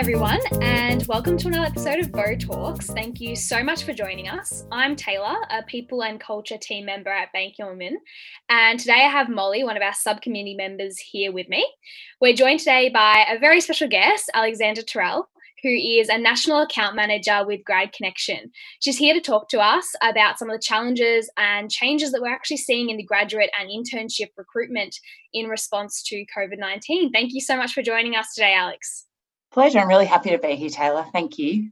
everyone, and welcome to another episode of Bo Talks. Thank you so much for joining us. I'm Taylor, a people and culture team member at Bank Women, and today I have Molly, one of our sub community members, here with me. We're joined today by a very special guest, Alexandra Terrell, who is a national account manager with Grad Connection. She's here to talk to us about some of the challenges and changes that we're actually seeing in the graduate and internship recruitment in response to COVID 19. Thank you so much for joining us today, Alex. Pleasure. I'm really happy to be here, Taylor. Thank you.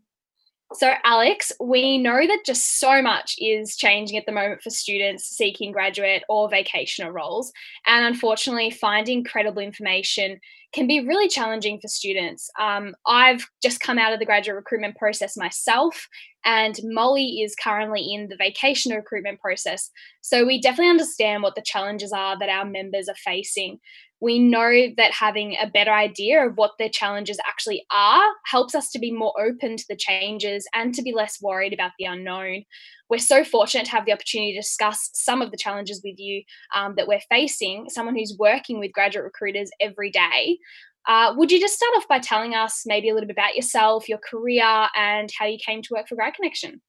So, Alex, we know that just so much is changing at the moment for students seeking graduate or vocational roles. And unfortunately, finding credible information can be really challenging for students. Um, I've just come out of the graduate recruitment process myself, and Molly is currently in the vacation recruitment process. So we definitely understand what the challenges are that our members are facing. We know that having a better idea of what the challenges actually are helps us to be more open to the changes and to be less worried about the unknown. We're so fortunate to have the opportunity to discuss some of the challenges with you um, that we're facing, someone who's working with graduate recruiters every day. Uh, would you just start off by telling us maybe a little bit about yourself, your career, and how you came to work for Grad Connection?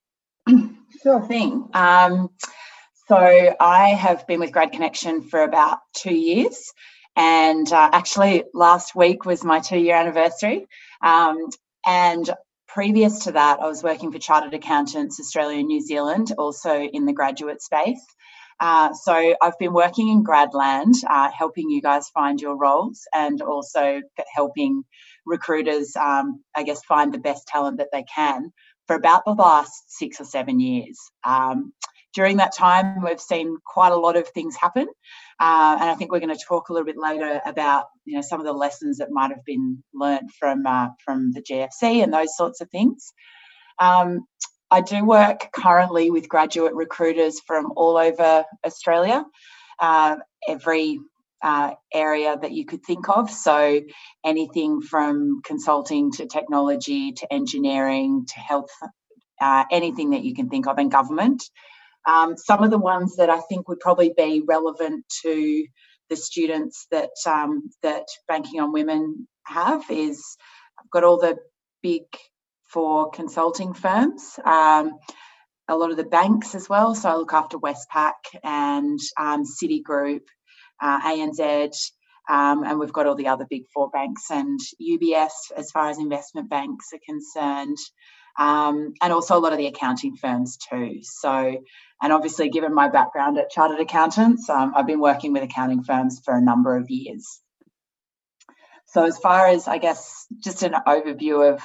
Sure thing. Um, so I have been with Grad Connection for about two years. And uh, actually, last week was my two year anniversary. Um, and previous to that, I was working for Chartered Accountants Australia and New Zealand, also in the graduate space. Uh, so I've been working in Gradland, uh, helping you guys find your roles and also helping recruiters, um, I guess, find the best talent that they can for about the last six or seven years. Um, during that time, we've seen quite a lot of things happen, uh, and I think we're going to talk a little bit later about you know some of the lessons that might have been learnt from uh, from the GFC and those sorts of things. Um, I do work currently with graduate recruiters from all over Australia, uh, every uh, area that you could think of. So, anything from consulting to technology to engineering to health, uh, anything that you can think of, and government. Um, some of the ones that I think would probably be relevant to the students that um, that Banking on Women have is I've got all the big four consulting firms, um, a lot of the banks as well. So I look after Westpac and um, Citigroup, uh, ANZ, um, and we've got all the other big four banks and UBS as far as investment banks are concerned, um, and also a lot of the accounting firms too. So and obviously, given my background at chartered accountants, um, I've been working with accounting firms for a number of years. So, as far as I guess, just an overview of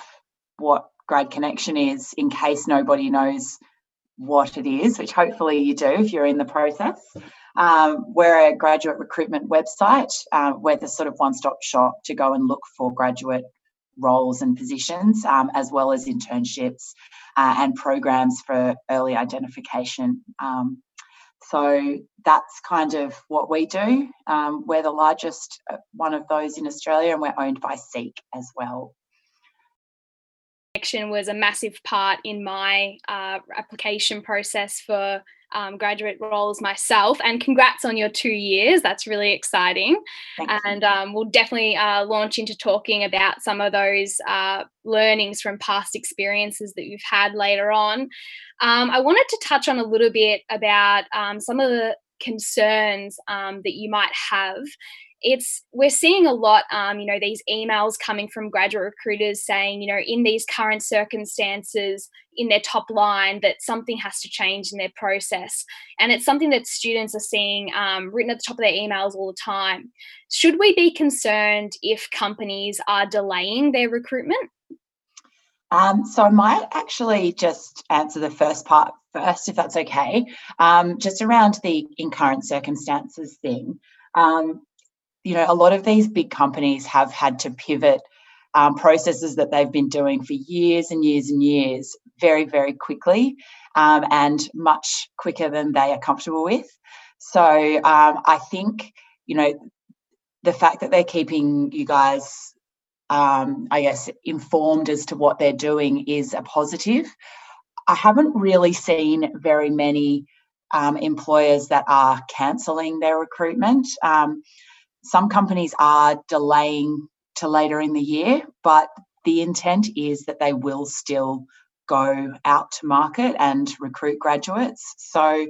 what Grad Connection is, in case nobody knows what it is, which hopefully you do if you're in the process. Um, we're a graduate recruitment website. Uh, we're the sort of one stop shop to go and look for graduate roles and positions, um, as well as internships uh, and programs for early identification. Um, so that's kind of what we do. Um, we're the largest uh, one of those in Australia, and we're owned by Seek as well was a massive part in my uh, application process for um, graduate roles myself. And congrats on your two years. That's really exciting. and um, we'll definitely uh, launch into talking about some of those uh, learnings from past experiences that you've had later on. Um, I wanted to touch on a little bit about um, some of the concerns um, that you might have it's we're seeing a lot um, you know these emails coming from graduate recruiters saying you know in these current circumstances in their top line that something has to change in their process and it's something that students are seeing um, written at the top of their emails all the time should we be concerned if companies are delaying their recruitment um, so I might actually just answer the first part first, if that's okay. Um, just around the in current circumstances thing. Um, you know, a lot of these big companies have had to pivot um, processes that they've been doing for years and years and years very, very quickly um, and much quicker than they are comfortable with. So um, I think, you know, the fact that they're keeping you guys, um, I guess, informed as to what they're doing is a positive. I haven't really seen very many um, employers that are cancelling their recruitment. Some companies are delaying to later in the year, but the intent is that they will still go out to market and recruit graduates. So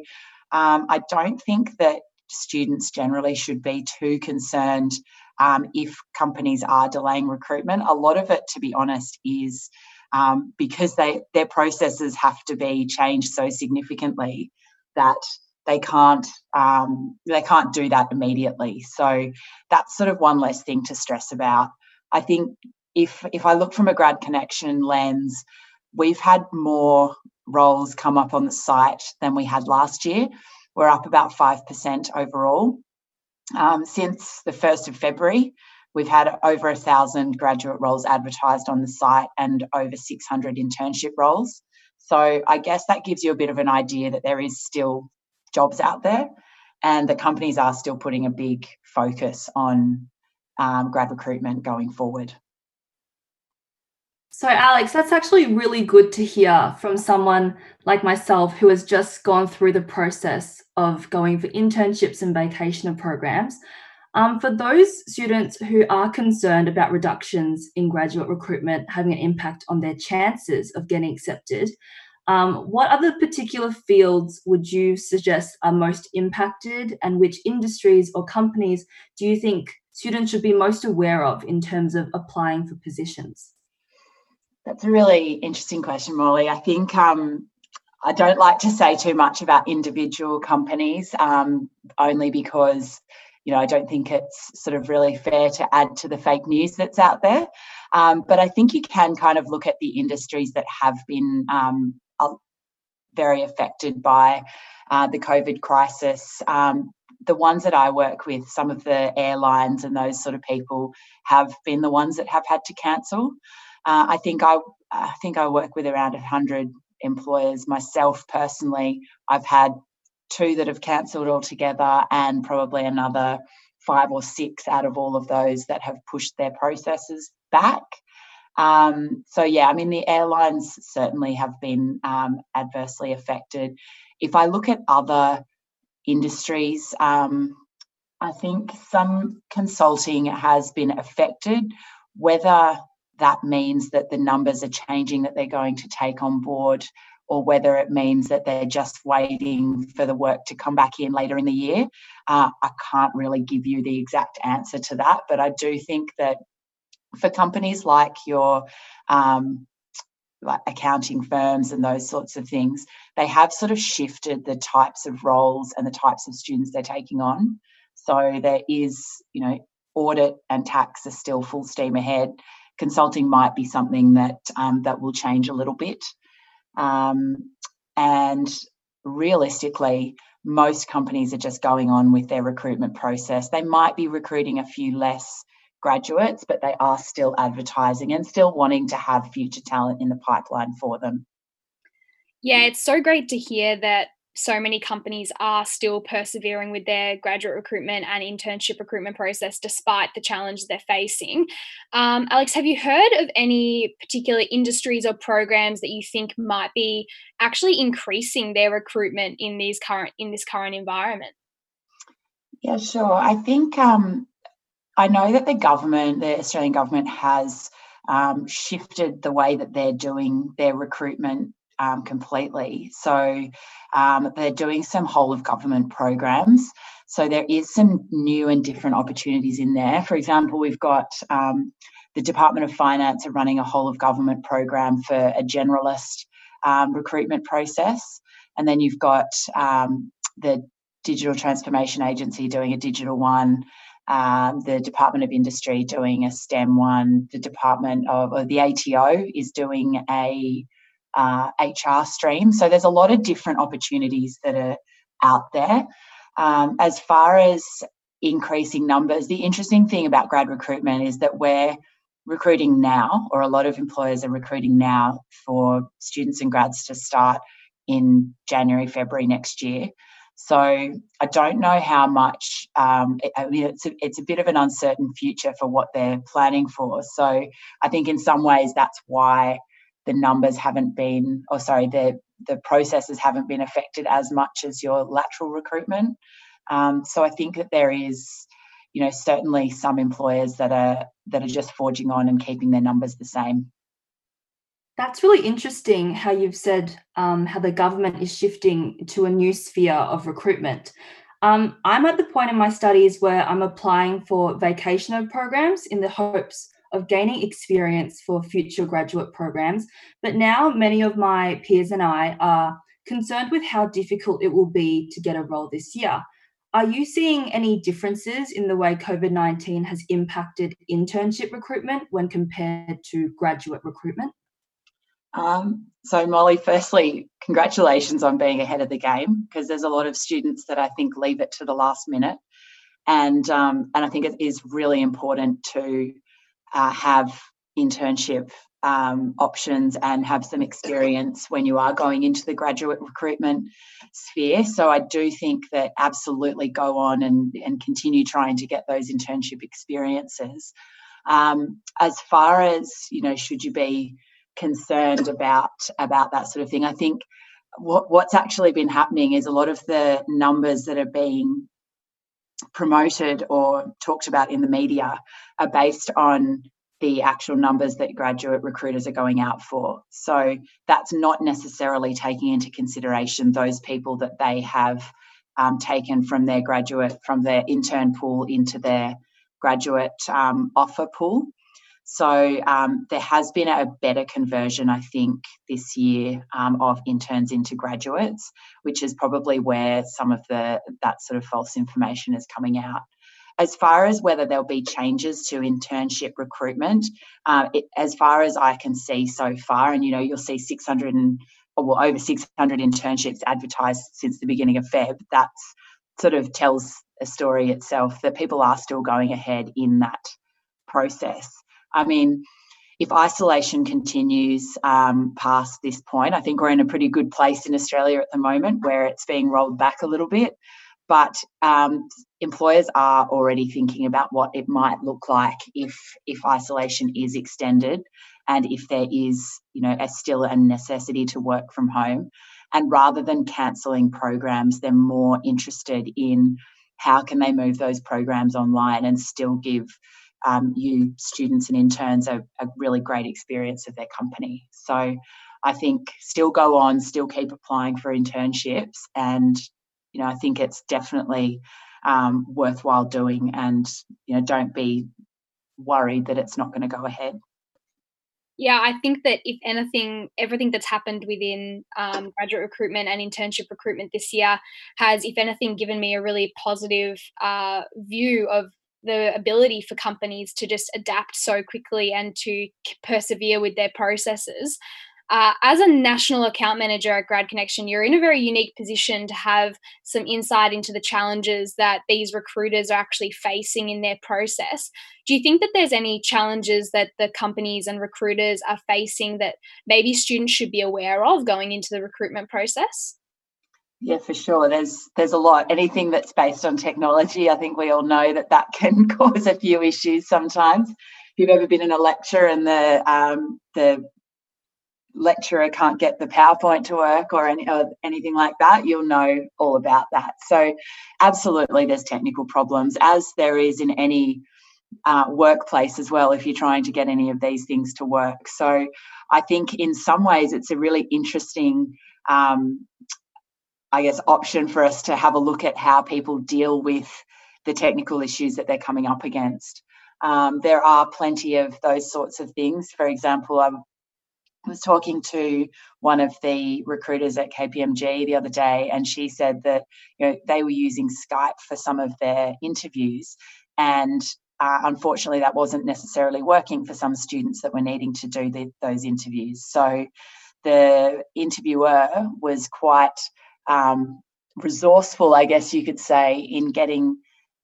um, I don't think that students generally should be too concerned um, if companies are delaying recruitment. A lot of it, to be honest, is um, because they their processes have to be changed so significantly that they can't um, they can't do that immediately. So that's sort of one less thing to stress about. I think if if I look from a grad connection lens, we've had more roles come up on the site than we had last year. We're up about 5% overall. Um, since the 1st of February, we've had over a thousand graduate roles advertised on the site and over 600 internship roles. So I guess that gives you a bit of an idea that there is still jobs out there and the companies are still putting a big focus on um, grad recruitment going forward. So, Alex, that's actually really good to hear from someone like myself who has just gone through the process of going for internships and vacationer programs. Um, for those students who are concerned about reductions in graduate recruitment having an impact on their chances of getting accepted, um, what other particular fields would you suggest are most impacted, and which industries or companies do you think students should be most aware of in terms of applying for positions? That's a really interesting question, Molly. I think um, I don't like to say too much about individual companies, um, only because you know I don't think it's sort of really fair to add to the fake news that's out there. Um, but I think you can kind of look at the industries that have been um, very affected by uh, the COVID crisis. Um, the ones that I work with, some of the airlines and those sort of people have been the ones that have had to cancel. Uh, I think I, I think I work with around hundred employers myself personally. I've had two that have cancelled altogether, and probably another five or six out of all of those that have pushed their processes back. Um, so yeah, I mean the airlines certainly have been um, adversely affected. If I look at other industries, um, I think some consulting has been affected. Whether that means that the numbers are changing that they're going to take on board, or whether it means that they're just waiting for the work to come back in later in the year. Uh, I can't really give you the exact answer to that, but I do think that for companies like your um, like accounting firms and those sorts of things, they have sort of shifted the types of roles and the types of students they're taking on. So there is, you know, audit and tax are still full steam ahead. Consulting might be something that um, that will change a little bit, um, and realistically, most companies are just going on with their recruitment process. They might be recruiting a few less graduates, but they are still advertising and still wanting to have future talent in the pipeline for them. Yeah, it's so great to hear that so many companies are still persevering with their graduate recruitment and internship recruitment process despite the challenges they're facing. Um, Alex, have you heard of any particular industries or programs that you think might be actually increasing their recruitment in these current in this current environment? Yeah, sure. I think um, I know that the government, the Australian government, has um, shifted the way that they're doing their recruitment um, completely. So um, they're doing some whole of government programs. So there is some new and different opportunities in there. For example, we've got um, the Department of Finance are running a whole of government program for a generalist um, recruitment process. And then you've got um, the Digital Transformation Agency doing a digital one um, the Department of Industry doing a STEM one, the Department of or the ATO is doing a uh, HR stream. So there's a lot of different opportunities that are out there. Um, as far as increasing numbers, the interesting thing about grad recruitment is that we're recruiting now, or a lot of employers are recruiting now for students and grads to start in January, February next year. So I don't know how much. Um, I mean, it's a, it's a bit of an uncertain future for what they're planning for. So I think in some ways that's why the numbers haven't been, or sorry, the the processes haven't been affected as much as your lateral recruitment. Um, so I think that there is, you know certainly some employers that are that are just forging on and keeping their numbers the same. That's really interesting how you've said um, how the government is shifting to a new sphere of recruitment. Um, I'm at the point in my studies where I'm applying for vacationer programs in the hopes of gaining experience for future graduate programs. But now many of my peers and I are concerned with how difficult it will be to get a role this year. Are you seeing any differences in the way COVID 19 has impacted internship recruitment when compared to graduate recruitment? Um, so, Molly, firstly, congratulations on being ahead of the game because there's a lot of students that I think leave it to the last minute. And, um, and I think it is really important to uh, have internship um, options and have some experience when you are going into the graduate recruitment sphere. So I do think that absolutely go on and, and continue trying to get those internship experiences. Um, as far as, you know, should you be concerned about about that sort of thing, I think what, what's actually been happening is a lot of the numbers that are being promoted or talked about in the media are based on the actual numbers that graduate recruiters are going out for. So that's not necessarily taking into consideration those people that they have um, taken from their graduate, from their intern pool into their graduate um, offer pool. So um, there has been a better conversion, I think, this year um, of interns into graduates, which is probably where some of the that sort of false information is coming out. As far as whether there'll be changes to internship recruitment, uh, it, as far as I can see so far, and you know, you'll see 600 and well, over 600 internships advertised since the beginning of Feb. That sort of tells a story itself that people are still going ahead in that process. I mean, if isolation continues um, past this point, I think we're in a pretty good place in Australia at the moment where it's being rolled back a little bit. But um, employers are already thinking about what it might look like if if isolation is extended and if there is you know a, still a necessity to work from home and rather than cancelling programs they're more interested in how can they move those programs online and still give um, you students and interns a, a really great experience of their company. So I think still go on, still keep applying for internships, and you know I think it's definitely um, worthwhile doing and you know don't be worried that it's not going to go ahead. Yeah i think that if anything everything that's happened within um, graduate recruitment and internship recruitment this year has if anything given me a really positive uh, view of the ability for companies to just adapt so quickly and to persevere with their processes uh, as a national account manager at Grad Connection, you're in a very unique position to have some insight into the challenges that these recruiters are actually facing in their process. Do you think that there's any challenges that the companies and recruiters are facing that maybe students should be aware of going into the recruitment process? Yeah, for sure. There's there's a lot. Anything that's based on technology, I think we all know that that can cause a few issues sometimes. If you've ever been in a lecture and the um, the lecturer can't get the PowerPoint to work or any or anything like that, you'll know all about that. So, absolutely, there's technical problems, as there is in any uh, workplace as well, if you're trying to get any of these things to work. So, I think in some ways it's a really interesting. Um, I guess option for us to have a look at how people deal with the technical issues that they're coming up against. Um, there are plenty of those sorts of things. For example, I've was talking to one of the recruiters at KPMG the other day, and she said that you know they were using Skype for some of their interviews, and uh, unfortunately, that wasn't necessarily working for some students that were needing to do the, those interviews. So the interviewer was quite um, resourceful, I guess you could say, in getting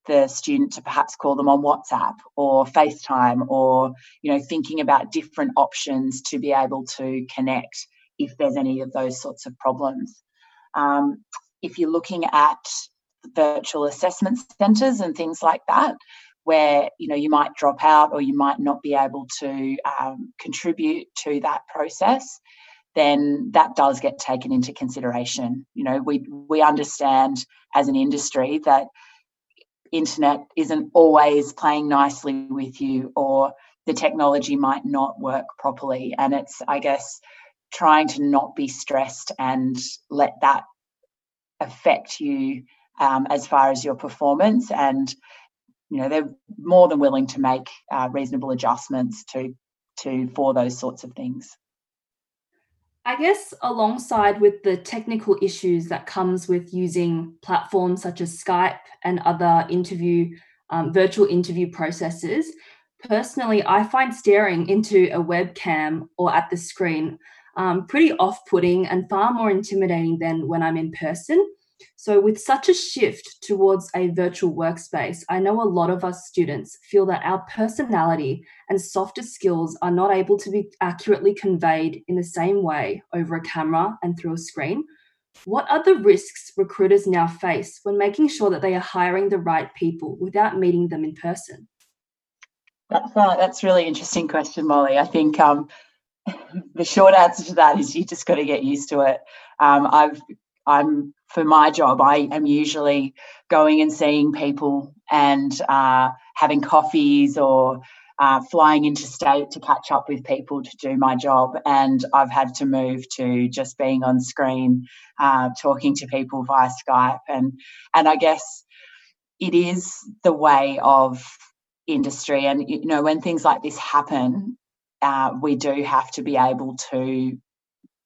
the student to perhaps call them on WhatsApp or FaceTime or you know thinking about different options to be able to connect if there's any of those sorts of problems. Um, if you're looking at virtual assessment centres and things like that, where you know you might drop out or you might not be able to um, contribute to that process, then that does get taken into consideration. You know, we we understand as an industry that internet isn't always playing nicely with you or the technology might not work properly. And it's i guess trying to not be stressed and let that affect you um, as far as your performance. And you know they're more than willing to make uh, reasonable adjustments to to for those sorts of things I guess alongside with the technical issues that comes with using platforms such as Skype and other interview um, virtual interview processes, personally, I find staring into a webcam or at the screen um, pretty off-putting and far more intimidating than when I'm in person. So, with such a shift towards a virtual workspace, I know a lot of us students feel that our personality and softer skills are not able to be accurately conveyed in the same way over a camera and through a screen. What are the risks recruiters now face when making sure that they are hiring the right people without meeting them in person? That's uh, that's really interesting question, Molly. I think um, the short answer to that is you just got to get used to it. Um, I've I'm for my job, I am usually going and seeing people and uh, having coffees or uh, flying interstate to catch up with people to do my job. And I've had to move to just being on screen, uh, talking to people via Skype. And, and I guess it is the way of industry. And, you know, when things like this happen, uh, we do have to be able to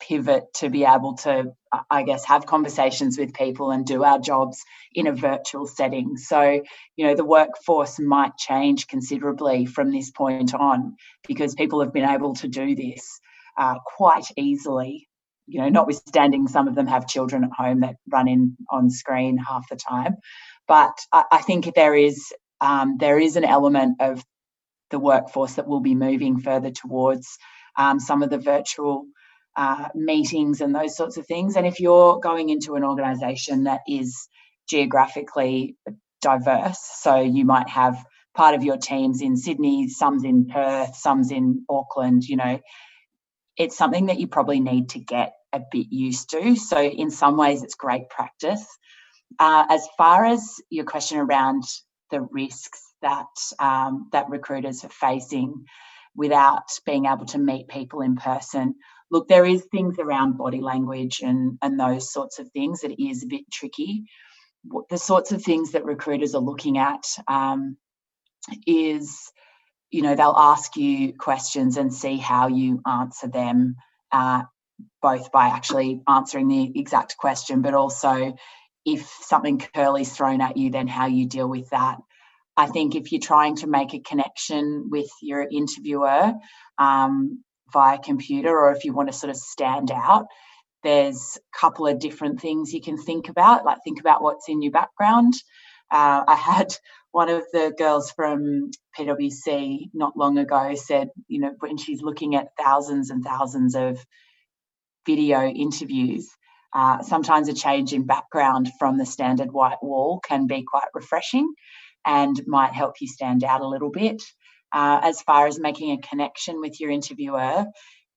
pivot to be able to, I guess, have conversations with people and do our jobs in a virtual setting. So, you know, the workforce might change considerably from this point on because people have been able to do this uh, quite easily. You know, notwithstanding some of them have children at home that run in on screen half the time, but I, I think there is um, there is an element of the workforce that will be moving further towards um, some of the virtual uh, meetings and those sorts of things. And if you're going into an organisation that is geographically diverse, so you might have part of your teams in Sydney, some's in Perth, some's in Auckland, you know, it's something that you probably need to get a bit used to. So, in some ways, it's great practice. Uh, as far as your question around the risks that um, that recruiters are facing without being able to meet people in person, look, there is things around body language and, and those sorts of things that is a bit tricky. The sorts of things that recruiters are looking at um, is, you know, they'll ask you questions and see how you answer them, uh, both by actually answering the exact question, but also if something curly is thrown at you, then how you deal with that. I think if you're trying to make a connection with your interviewer, um, via computer or if you want to sort of stand out there's a couple of different things you can think about. Like think about what's in your background. Uh, i had one of the girls from pwc not long ago said you know when she's looking at thousands and thousands of video interviews uh, sometimes a change in background from the standard white wall can be quite refreshing and might help you stand out a little bit uh, as far as making a connection with your interviewer,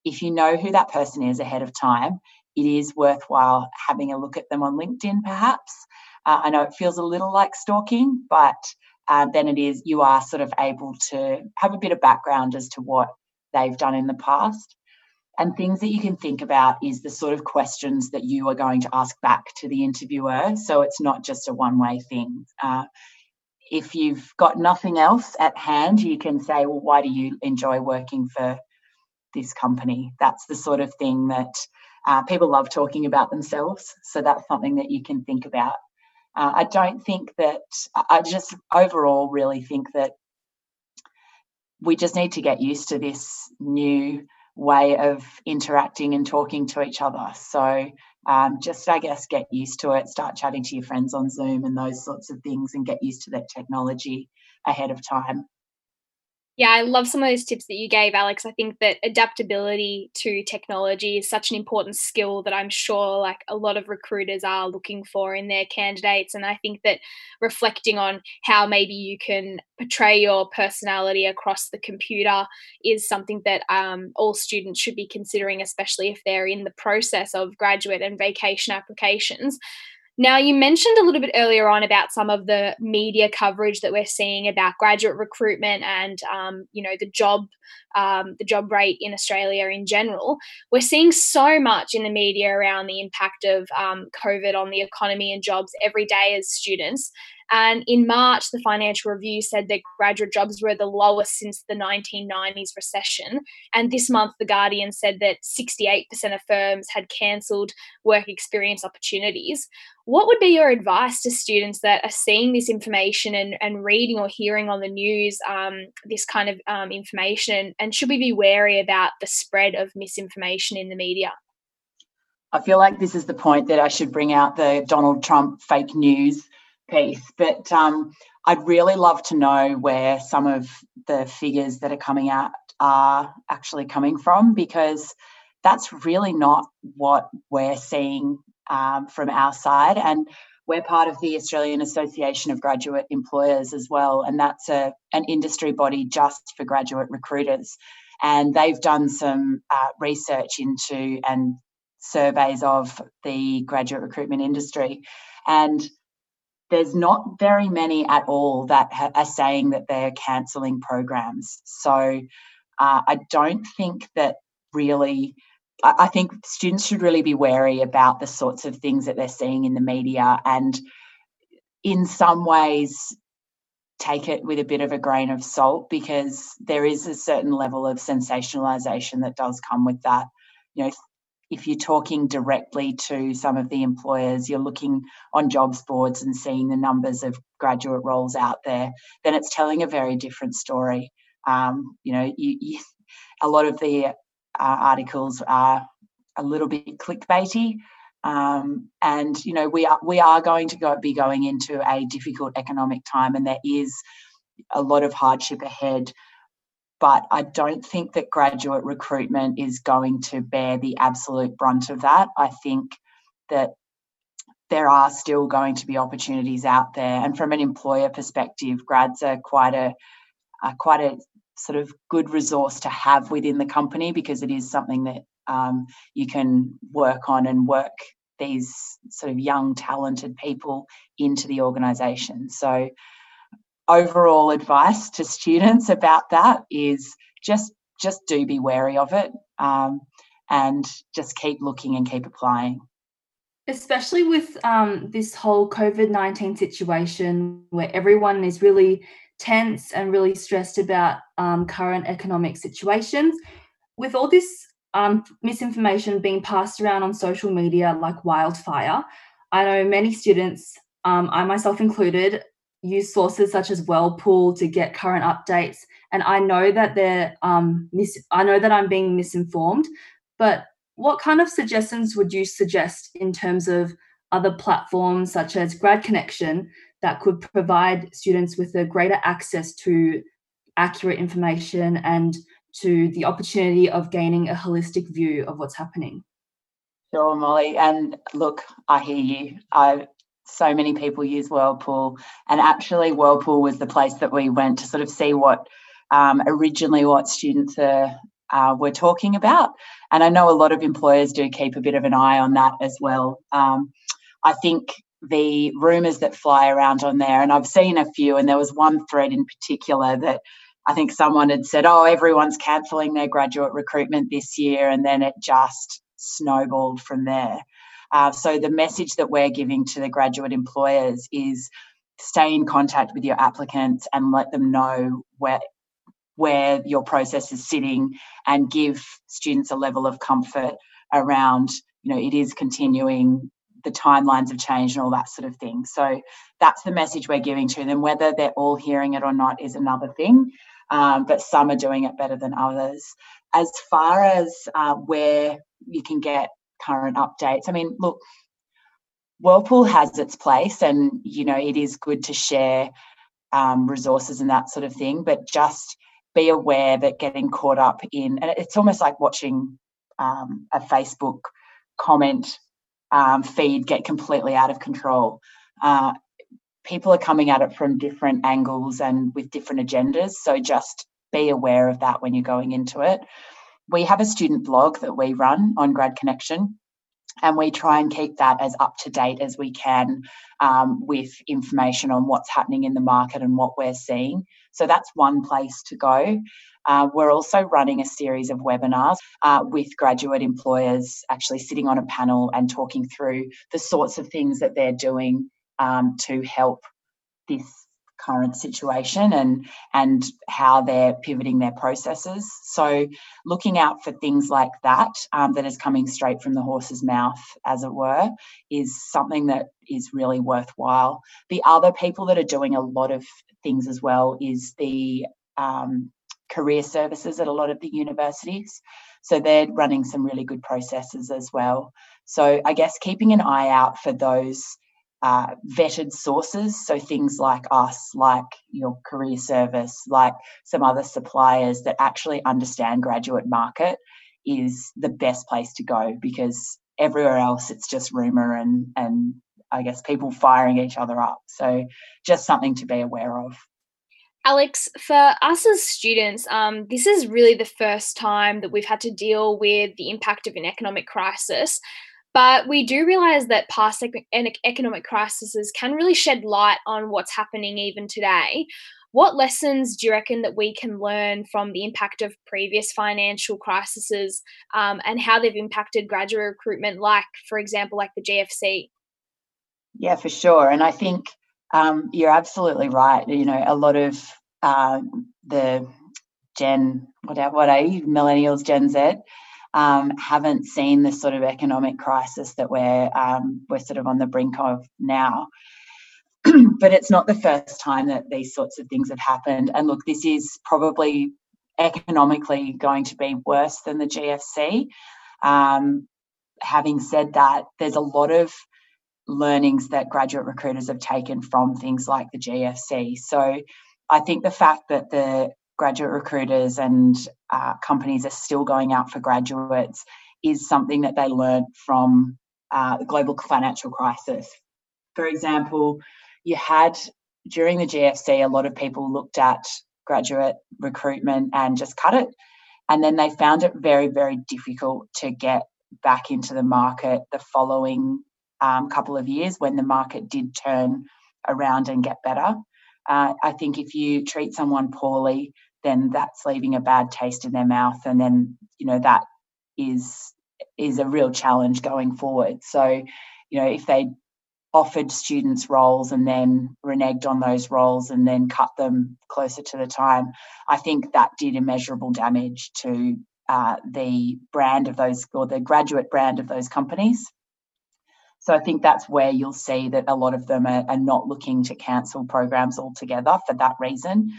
if you know who that person is ahead of time, it is worthwhile having a look at them on LinkedIn, perhaps. Uh, I know it feels a little like stalking, but uh, then it is, you are sort of able to have a bit of background as to what they've done in the past. And things that you can think about is the sort of questions that you are going to ask back to the interviewer. So it's not just a one way thing. Uh, if you've got nothing else at hand, you can say, well, why do you enjoy working for this company? That's the sort of thing that uh, people love talking about themselves. So that's something that you can think about. Uh, I don't think that, I just overall really think that we just need to get used to this new way of interacting and talking to each other. So um, just I guess get used to it, start chatting to your friends on Zoom and those sorts of things, and get used to that technology ahead of time. Yeah, I love some of those tips that you gave, Alex. I think that adaptability to technology is such an important skill that I'm sure like a lot of recruiters are looking for in their candidates. And I think that reflecting on how maybe you can portray your personality across the computer is something that um, all students should be considering, especially if they're in the process of graduate and vacation applications Now, you mentioned a little bit earlier on about some of the media coverage that we're seeing about graduate recruitment and, um, you know, the job, um, the job rate in Australia in general. We're seeing so much in the media around the impact of um, COVID on the economy and jobs every day as students. And in March, the Financial Review said that graduate jobs were the lowest since the 1990s recession. And this month, The Guardian said that 68% of firms had cancelled work experience opportunities. What would be your advice to students that are seeing this information and, and reading or hearing on the news um, this kind of um, information? And should we be wary about the spread of misinformation in the media? I feel like this is the point that I should bring out the Donald Trump fake news piece. But um, I'd really love to know where some of the figures that are coming out are actually coming from because that's really not what we're seeing um, from our side. And we're part of the Australian Association of Graduate Employers as well, and that's a, an industry body just for graduate recruiters. And they've done some uh, research into and surveys of the graduate recruitment industry. And there's not very many at all that ha- are saying that they're cancelling programs. So uh, I don't think that really. I, I think students should really be wary about the sorts of things that they're seeing in the media, and in some ways, take it with a bit of a grain of salt because there is a certain level of sensationalization that does come with that. You know, if you're talking directly to some of the employers, you're looking on jobs boards and seeing the numbers of graduate roles out there, then it's telling a very different story. Um, you know, you, you, a lot of the uh, articles are a little bit clickbaity. Um, and you know we are we are going to go, be going into a difficult economic time, and there is a lot of hardship ahead but I don't think that graduate recruitment is going to bear the absolute brunt of that. I think that there are still going to be opportunities out there, and from an employer perspective, grads are quite a, a quite a sort of good resource to have within the company because it is something that um, you can work on and work these sort of young talented people into the organization so overall advice to students about that is just just do be wary of it um, and just keep looking and keep applying. Especially with um, this whole covid-19 situation where everyone is really tense and really stressed about um, current economic situations. With all this um, misinformation being passed around on social media like wildfire i know many students um, i myself included use sources such as Whirlpool to get current updates. And I know that they're um, mis- I know that I'm being misinformed, but what kind of suggestions would you suggest in terms of other platforms such as Grad Connection that could provide students with a greater access to accurate information and to the opportunity of gaining a holistic view of what's happening? Sure, Molly. And look, I hear you. I so many people use Whirlpool, and actually, Whirlpool was the place that we went to sort of see what um, originally what students are, uh, were talking about. And I know a lot of employers do keep a bit of an eye on that as well. Um, I think the rumours that fly around on there, and I've seen a few, and there was one thread in particular that I think someone had said, "Oh, everyone's cancelling their graduate recruitment this year," and then it just snowballed from there. Uh, so the message that we're giving to the graduate employers is stay in contact with your applicants and let them know where where your process is sitting and give students a level of comfort around you know it is continuing the timelines have changed and all that sort of thing. So that's the message we're giving to them. Whether they're all hearing it or not is another thing um, but some are doing it better than others. As far as uh, where you can get current updates. I mean, look, Whirlpool has its place, and you know it is good to share um, resources and that sort of thing. But just be aware that getting caught up in, and it's almost like watching um, a Facebook comment um, feed get completely out of control. Uh, people are coming at it from different angles and with different agendas. So just be aware of that when you're going into it we have a student blog that we run on Grad Connection. and we try and keep that as up to date as we can um, with information on what's happening in the market and what we're seeing. So that's one place to go. Uh, we're also running a series of webinars uh, with graduate employers actually sitting on a panel and talking through the sorts of things that they're doing um, to help this current situation and and how they're pivoting their processes so looking out for things like that um, that is coming straight from the horse's mouth as it were is something that is really worthwhile the other people that are doing a lot of things as well is the um, career services at a lot of the universities. So they're running some really good processes as well. So I guess keeping an eye out for those uh, vetted sources. So things like us, like your career service, like some other suppliers that actually understand graduate market is the best place to go because everywhere else it's just rumor and and I guess people firing each other up. So just something to be aware of. Alex, for us as students, um, this is really the first time that we've had to deal with the impact of an economic crisis. But we do realize that past economic crises can really shed light on what's happening even today. What lessons do you reckon that we can learn from the impact of previous financial crises um, and how they've impacted graduate recruitment, like, for example, like the GFC? Yeah, for sure. And I think um, you're absolutely right. You know, a lot of uh, the Gen, whatever, what are you, millennials, Gen Z, um, haven't seen the sort of economic crisis that we're um, we're sort of on the brink of now. but it's not the first time that these sorts of things have happened. And look, this is probably economically going to be worse than the GFC. Um, having said that, there's a lot of learnings that graduate recruiters have taken from things like the GFC. So I think the fact that the graduate recruiters and uh, companies are still going out for graduates is something that they learned from uh, the global financial crisis. For example, you had during the GFC, a lot of people looked at graduate recruitment and just cut it. And then they found it very, very difficult to get back into the market the following um, couple of years when the market did turn around and get better. Uh, I think if you treat someone poorly, then that's leaving a bad taste in their mouth, and then you know that is is a real challenge going forward. So, you know, if they offered students roles and then reneged on those roles and then cut them closer to the time, I think that did immeasurable damage to uh, the brand of those or the graduate brand of those companies. So I think that's where you'll see that a lot of them are, are not looking to cancel programs altogether for that reason.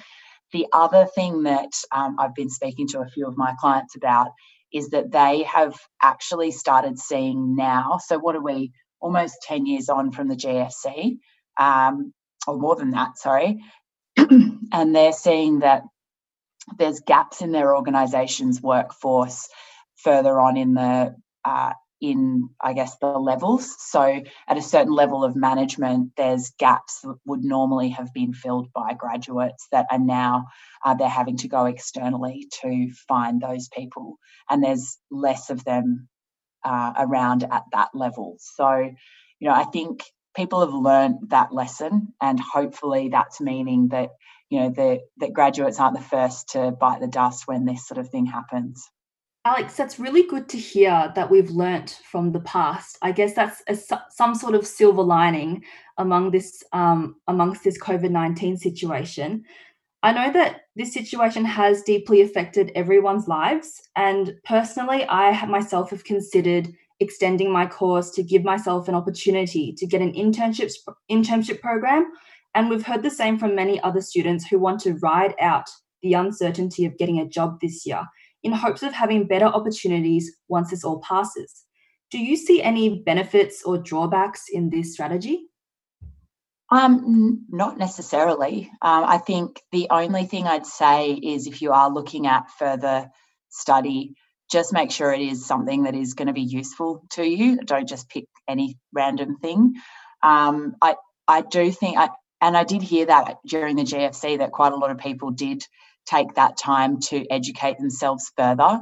The other thing that um, I've been speaking to a few of my clients about is that they have actually started seeing now. So, what are we almost 10 years on from the GFC, um, or more than that, sorry. and they're seeing that there's gaps in their organization's workforce further on in the uh, in, I guess, the levels. So, at a certain level of management, there's gaps that would normally have been filled by graduates that are now uh, they're having to go externally to find those people, and there's less of them uh, around at that level. So, you know, I think people have learned that lesson, and hopefully, that's meaning that you know the, that graduates aren't the first to bite the dust when this sort of thing happens. Alex, that's really good to hear that we've learnt from the past. I guess that's a, some sort of silver lining among this um, amongst this COVID nineteen situation. I know that this situation has deeply affected everyone's lives, and personally, I myself have considered extending my course to give myself an opportunity to get an internship internship program. And we've heard the same from many other students who want to ride out the uncertainty of getting a job this year in hopes of having better opportunities once this all passes. Do you see any benefits or drawbacks in this strategy? Um, not necessarily. Um, I think the only thing I'd say is if you are looking at further study, just make sure it is something that is going to be useful to you. Don't just pick any random thing. Um, I I do think I and I did hear that during the GFC that quite a lot of people did take that time to educate themselves further.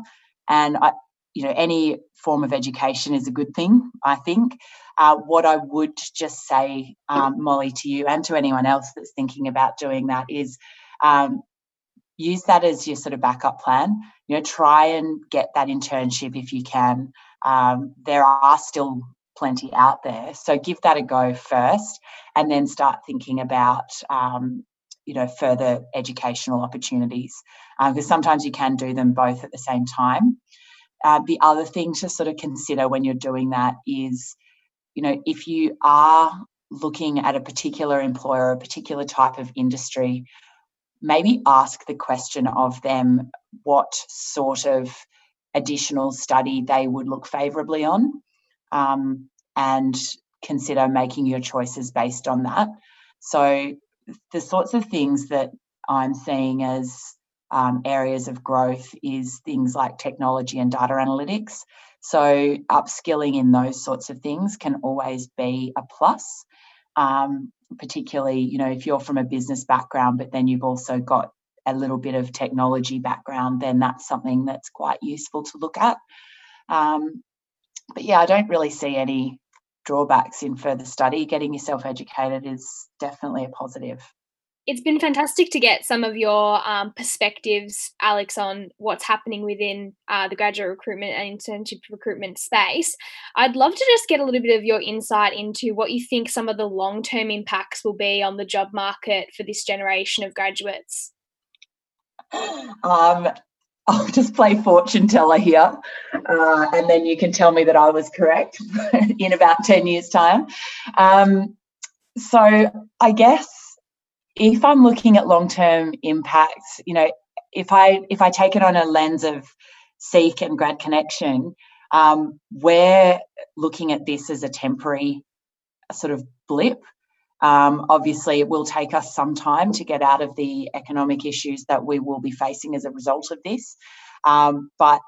And I, you know, any form of education is a good thing, I think. Uh, what I would just say, um, Molly, to you and to anyone else that's thinking about doing that is um, use that as your sort of backup plan. You know, try and get that internship if you can. Um, there are still plenty out there, so give that a go first, and then start thinking about um, you know further educational opportunities because uh, sometimes you can do them both at the same time. Uh, the other thing to sort of consider when you're doing that is, you know, if you are looking at a particular employer, a particular type of industry, maybe ask the question of them what sort of additional study they would look favourably on um, and consider making your choices based on that. So, the sorts of things that I'm seeing as um, areas of growth is things like technology and data analytics. So, upskilling in those sorts of things can always be a plus. Um, particularly, you know, if you're from a business background, but then you've also got a little bit of technology background, then that's something that's quite useful to look at. Um, but yeah, I don't really see any drawbacks in further study. Getting yourself educated is definitely a positive it's been fantastic to get some of your um, perspectives, Alex, on what's happening within uh, the graduate recruitment and internship recruitment space. I'd love to just get a little bit of your insight into what you think some of the long term impacts will be on the job market for this generation of graduates. Um, I'll just play fortune teller here, uh, and then you can tell me that I was correct in about 10 years' time. Um, so, I guess if I'm looking at long-term impacts, you know, if I if I take it on a lens of Seek and Grad Connection, um, we're looking at this as a temporary sort of blip. Um, obviously, it will take us some time to get out of the economic issues that we will be facing as a result of this. Um, but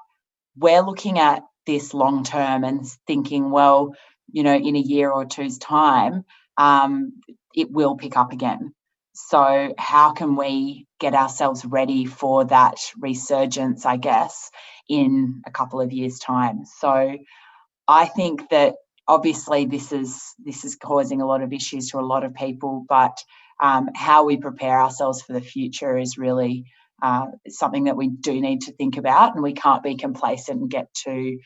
we're looking at this long term and thinking, well, you know, in a year or two's time, um, it will pick up again. So, how can we get ourselves ready for that resurgence, I guess, in a couple of years' time? So, I think that obviously this is this is causing a lot of issues to a lot of people, but um, how we prepare ourselves for the future is really uh, something that we do need to think about, and we can't be complacent and get too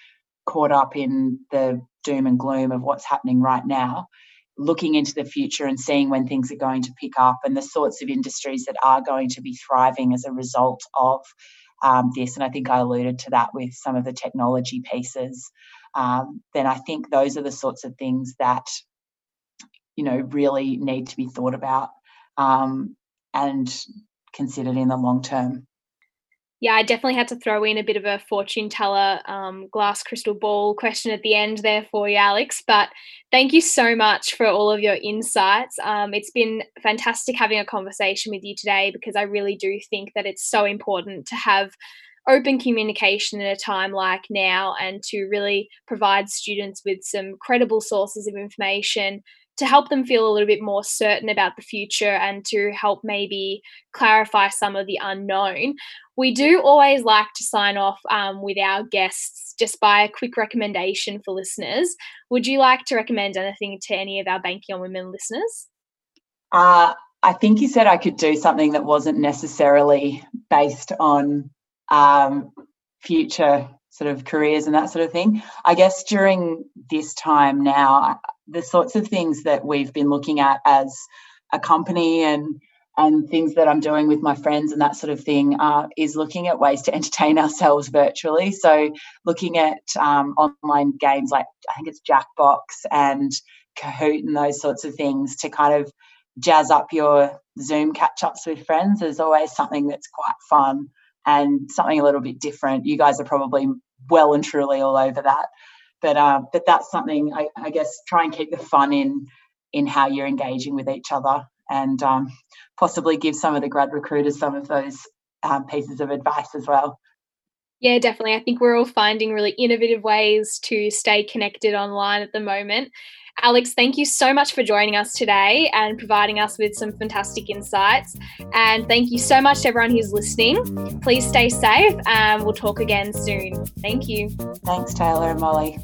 caught up in the doom and gloom of what's happening right now looking into the future and seeing when things are going to pick up and the sorts of industries that are going to be thriving as a result of um, this. And I think I alluded to that with some of the technology pieces. Um, then I think those are the sorts of things that you know really need to be thought about um, and considered in the long term yeah, I definitely had to throw in a bit of a fortune teller um, glass crystal ball question at the end there for you, Alex. But thank you so much for all of your insights. Um, it's been fantastic having a conversation with you today because I really do think that it's so important to have open communication in a time like now and to really provide students with some credible sources of information to help them feel a little bit more certain about the future and to help maybe clarify some of the unknown. We do always like to sign off um, with our guests just by a quick recommendation for listeners. Would you like to recommend anything to any of our Banking on Women listeners? Uh, I think you said I could do something that wasn't necessarily based on um, future sort of careers and that sort of thing. I guess during this time now, the sorts of things that we've been looking at as a company and and things that I'm doing with my friends and that sort of thing uh, is looking at ways to entertain ourselves virtually. So, looking at um, online games like I think it's Jackbox and Kahoot and those sorts of things to kind of jazz up your Zoom catch ups with friends is always something that's quite fun and something a little bit different. You guys are probably well and truly all over that but uh, but that's something I, I, guess try and keep the fun in in how you're engaging with each other and um, possibly give some of the grad recruiters some of those um, pieces of advice as well Yeah, definitely. I think we're all finding really innovative ways to stay connected online at the moment. Alex, thank you so much for joining us today and providing us with some fantastic insights. And thank you so much to everyone who's listening. Please stay safe and we'll talk again soon. Thank you. Thanks, Taylor and Molly.